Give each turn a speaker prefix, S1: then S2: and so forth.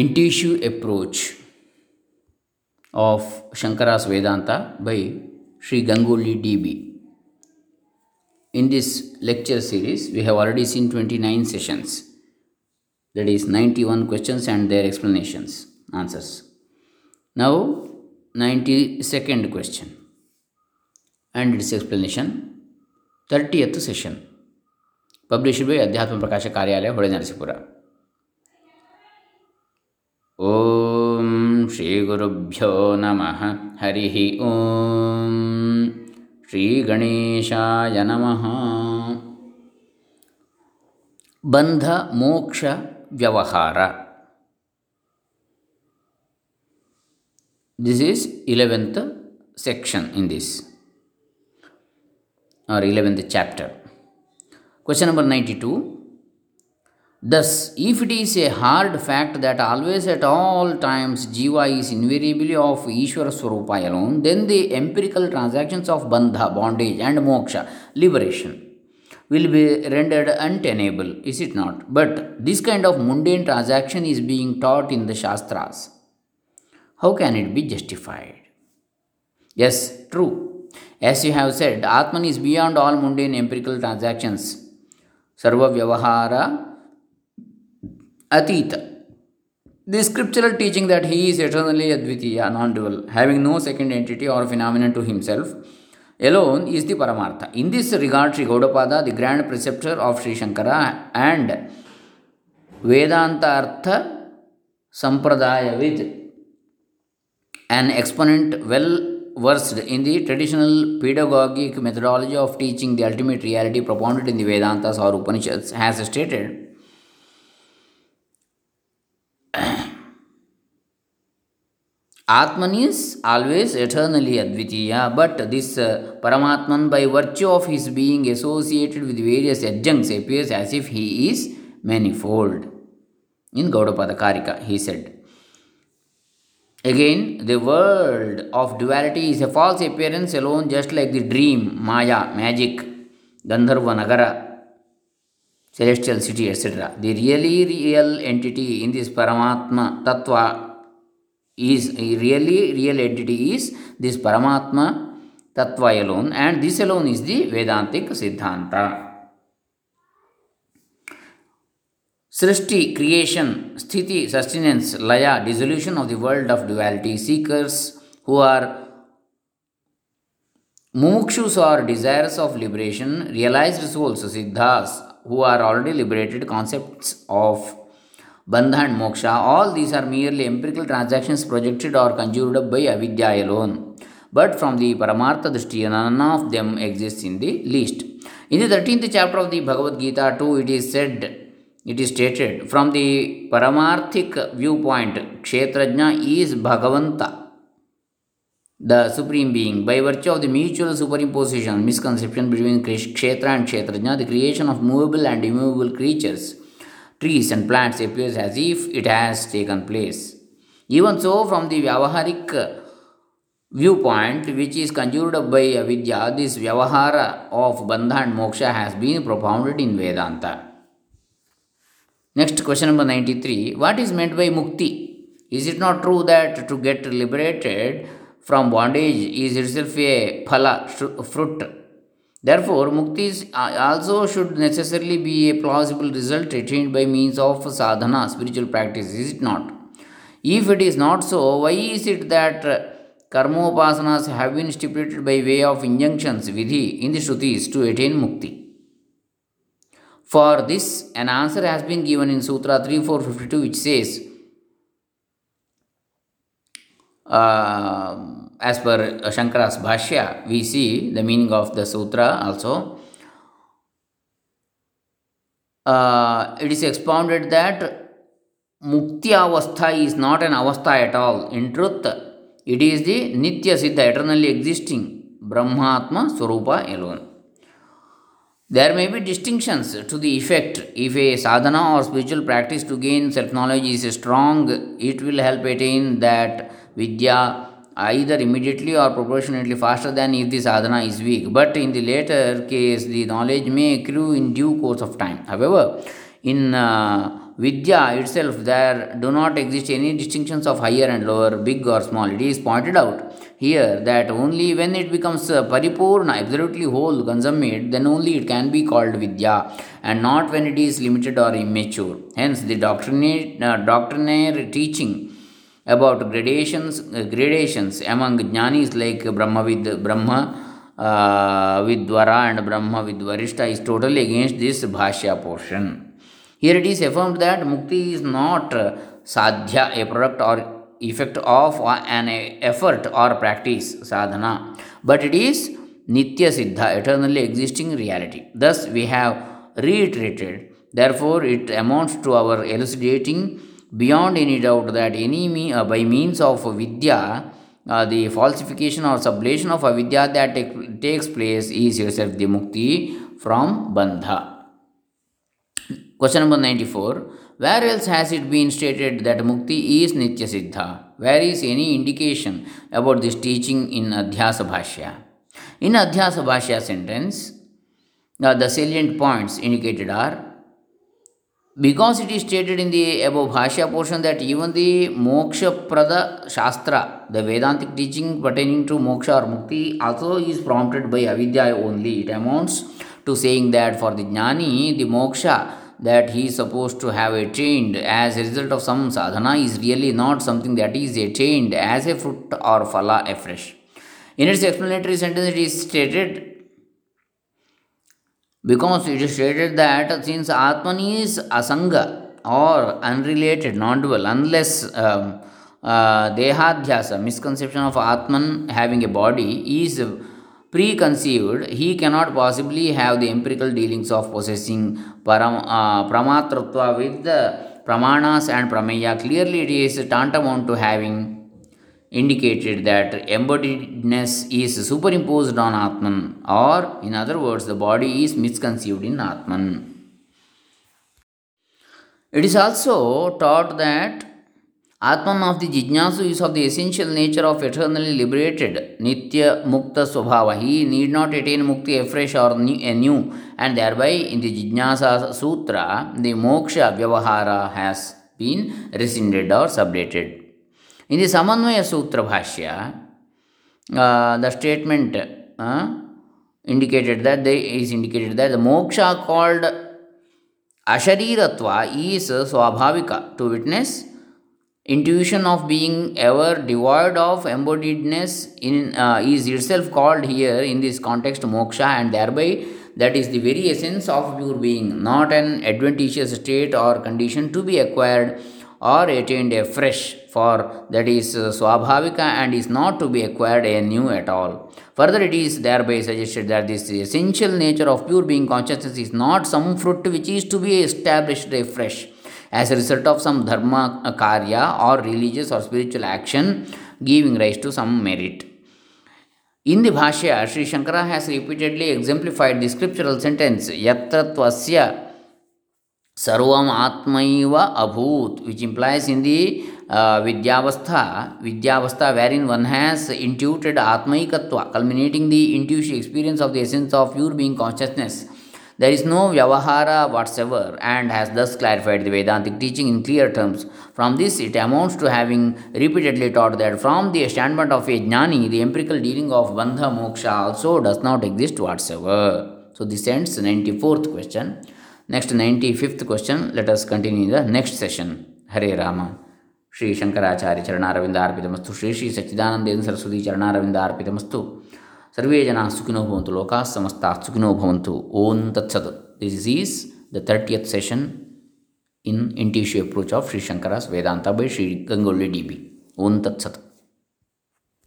S1: intuitive approach of Shankara's Vedanta by Sri Ganguli DB. In this lecture series, we have already seen 29 sessions, that is 91 questions and their explanations, answers. Now, 92nd question and its explanation, 30th session, published by Adhyatma Prakasha Karyalaya, Hode Narsipura. ॐ श्रीगुरुभ्यो नमः। हरिः ॐ श्रीगणेशाय नमः। बन्धमोक्षव्यवहार this is eleventh section in this our eleventh chapter question number ninety two Thus, if it is a hard fact that always at all times Jiva is invariably of Ishvara Swarupa alone, then the empirical transactions of Bandha, bondage, and Moksha, liberation, will be rendered untenable, is it not? But this kind of mundane transaction is being taught in the Shastras. How can it be justified? Yes, true. As you have said, Atman is beyond all mundane empirical transactions. Sarva Vyavahara Atita. The scriptural teaching that he is eternally Advitiya, non dual, having no second entity or phenomenon to himself, alone is the Paramartha. In this regard, Sri Gaudapada, the grand preceptor of Sri Shankara and Vedanta Artha Sampradaya with an exponent well versed in the traditional pedagogic methodology of teaching the ultimate reality propounded in the Vedantas or Upanishads, has stated Atman is always eternally Advitiya, but this uh, Paramatman, by virtue of his being associated with various adjuncts, appears as if he is manifold. In Gaudapada Karika, he said. Again, the world of duality is a false appearance alone, just like the dream, Maya, magic, Gandharva celestial city, etc. The really real entity in this Paramatma Tattva is really real entity is this Paramatma Tattva alone, and this alone is the Vedantic Siddhanta. Srishti, creation, sthiti, sustenance, laya, dissolution of the world of duality, seekers who are mumukshus or desirous of liberation, realized souls, siddhas, who are already liberated, concepts of bandha and moksha, all these are merely empirical transactions projected or conjured up by avidya alone. But from the Paramartha Drishti, none of them exists in the least. In the 13th chapter of the Bhagavad Gita, too, it is said, it is stated, from the Paramarthic viewpoint, Kshetrajna is Bhagavanta, the Supreme Being. By virtue of the mutual superimposition, misconception between Kshetra and Kshetrajna, the creation of movable and immovable creatures trees and plants appears as if it has taken place. Even so, from the Vyavaharik uh, viewpoint, which is conjured up by Avidya, this Vyavahara of Bandha and Moksha has been propounded in Vedanta. Next question number 93 What is meant by Mukti? Is it not true that to get liberated from bondage is itself a phala, fruit? Therefore, mukti also should necessarily be a plausible result attained by means of sadhana, spiritual practice, is it not? If it is not so, why is it that karma upasanas have been stipulated by way of injunctions, vidhi, in the Shrutis to attain mukti? For this, an answer has been given in Sutra 3452, which says, uh, as per Shankara's Bhashya, we see the meaning of the sutra also. Uh, it is expounded that Mukti Avastha is not an Avastha at all. In truth, it is the Nitya Siddha, eternally existing Brahmatma Swarupa alone. There may be distinctions to the effect. If a sadhana or spiritual practice to gain self knowledge is strong, it will help attain that vidya either immediately or proportionately faster than if the sadhana is weak. But in the later case, the knowledge may accrue in due course of time. However, in uh, Vidya itself, there do not exist any distinctions of higher and lower, big or small. It is pointed out here that only when it becomes uh, paripurna, absolutely whole, consummate, then only it can be called Vidya, and not when it is limited or immature. Hence, the doctrinate, uh, doctrinaire teaching about gradations, uh, gradations among jnanis like Brahmavid Brahma, uh, Vidvara and Brahmavid Varishta is totally against this Bhashya portion. Here it is affirmed that mukti is not sadhya, a product or effect of an effort or practice, sadhana, but it is nitya siddha, eternally existing reality. Thus, we have reiterated, therefore, it amounts to our elucidating beyond any doubt that any me, uh, by means of vidya, uh, the falsification or sublation of avidya that take, takes place is yourself the mukti from bandha. Question number 94. Where else has it been stated that mukti is nitya siddha? Where is any indication about this teaching in Adhyasa Bhashya? In Adhyasa Bhashya sentence, uh, the salient points indicated are because it is stated in the above Bhashya portion that even the Moksha Prada Shastra, the Vedantic teaching pertaining to Moksha or Mukti, also is prompted by Avidya only. It amounts to saying that for the Jnani, the Moksha that he is supposed to have attained as a result of some sadhana is really not something that is attained as a fruit or phala afresh. In its explanatory sentence, it is stated because it is stated that since Atman is asanga or unrelated, non dual, unless um, uh, dehadhyasa, misconception of Atman having a body, is preconceived, he cannot possibly have the empirical dealings of possessing param, uh, pramatratva with the pramanas and prameya. Clearly, it is tantamount to having indicated that embodiedness is superimposed on Atman, or in other words, the body is misconceived in Atman. It is also taught that Atman of the Jijnasu is of the essential nature of eternally liberated, Nitya Mukta Swabhava. He need not attain Mukti afresh or anew, eh, and thereby in the Jijnasa Sutra, the Moksha Vyavahara has been rescinded or sublated. In the Samanvaya Sutra Bhashya, the statement indicated that they is indicated that the moksha called ashariratva is swabhavika to witness intuition of being ever devoid of embodiedness in uh, is itself called here in this context moksha and thereby that is the very essence of pure being not an adventitious state or condition to be acquired or attained afresh for that is uh, swabhavika and is not to be acquired anew at all further it is thereby suggested that this essential nature of pure being consciousness is not some fruit which is to be established afresh as a result of some dharma karya or religious or spiritual action giving rise to some merit. In the Bhashya, Sri Shankara has repeatedly exemplified the scriptural sentence Yatra Sarvam Atmaiva Abhut, which implies in the uh, Vidyavastha, Vidyavastha, wherein one has intuited Atmaikatva, culminating the intuition experience of the essence of pure being consciousness there is no Vyavahara whatsoever, and has thus clarified the Vedantic teaching in clear terms. From this, it amounts to having repeatedly taught that from the standpoint of a jnani, the empirical dealing of Bandha Moksha also does not exist whatsoever. So, this ends the 94th question. Next, 95th question. Let us continue in the next session. Hare Rama. Shri Shankaracharya ಚರಣಾರವಿಂದಾರ್ಪಿತಮಸ್ತು Shri Shri Sachchidanandendra Saraswati ಚರಣಾರವಿಂದಾರ್ಪಿತಮಸ್ತು ಸರ್ವೇ ಜನ ಸುಖಿನೋ ಭವಂತು ಲೋಕಾ ಸಮಸ್ತ ಸುಖಿನೋ ಭವಂತು ಓಂ ತತ್ಸತ್ this is the thirtieth session in intuitive approach of Shri Shankara's Vedanta by Shri Gangolli D B ಓಂ ತತ್ಸತ್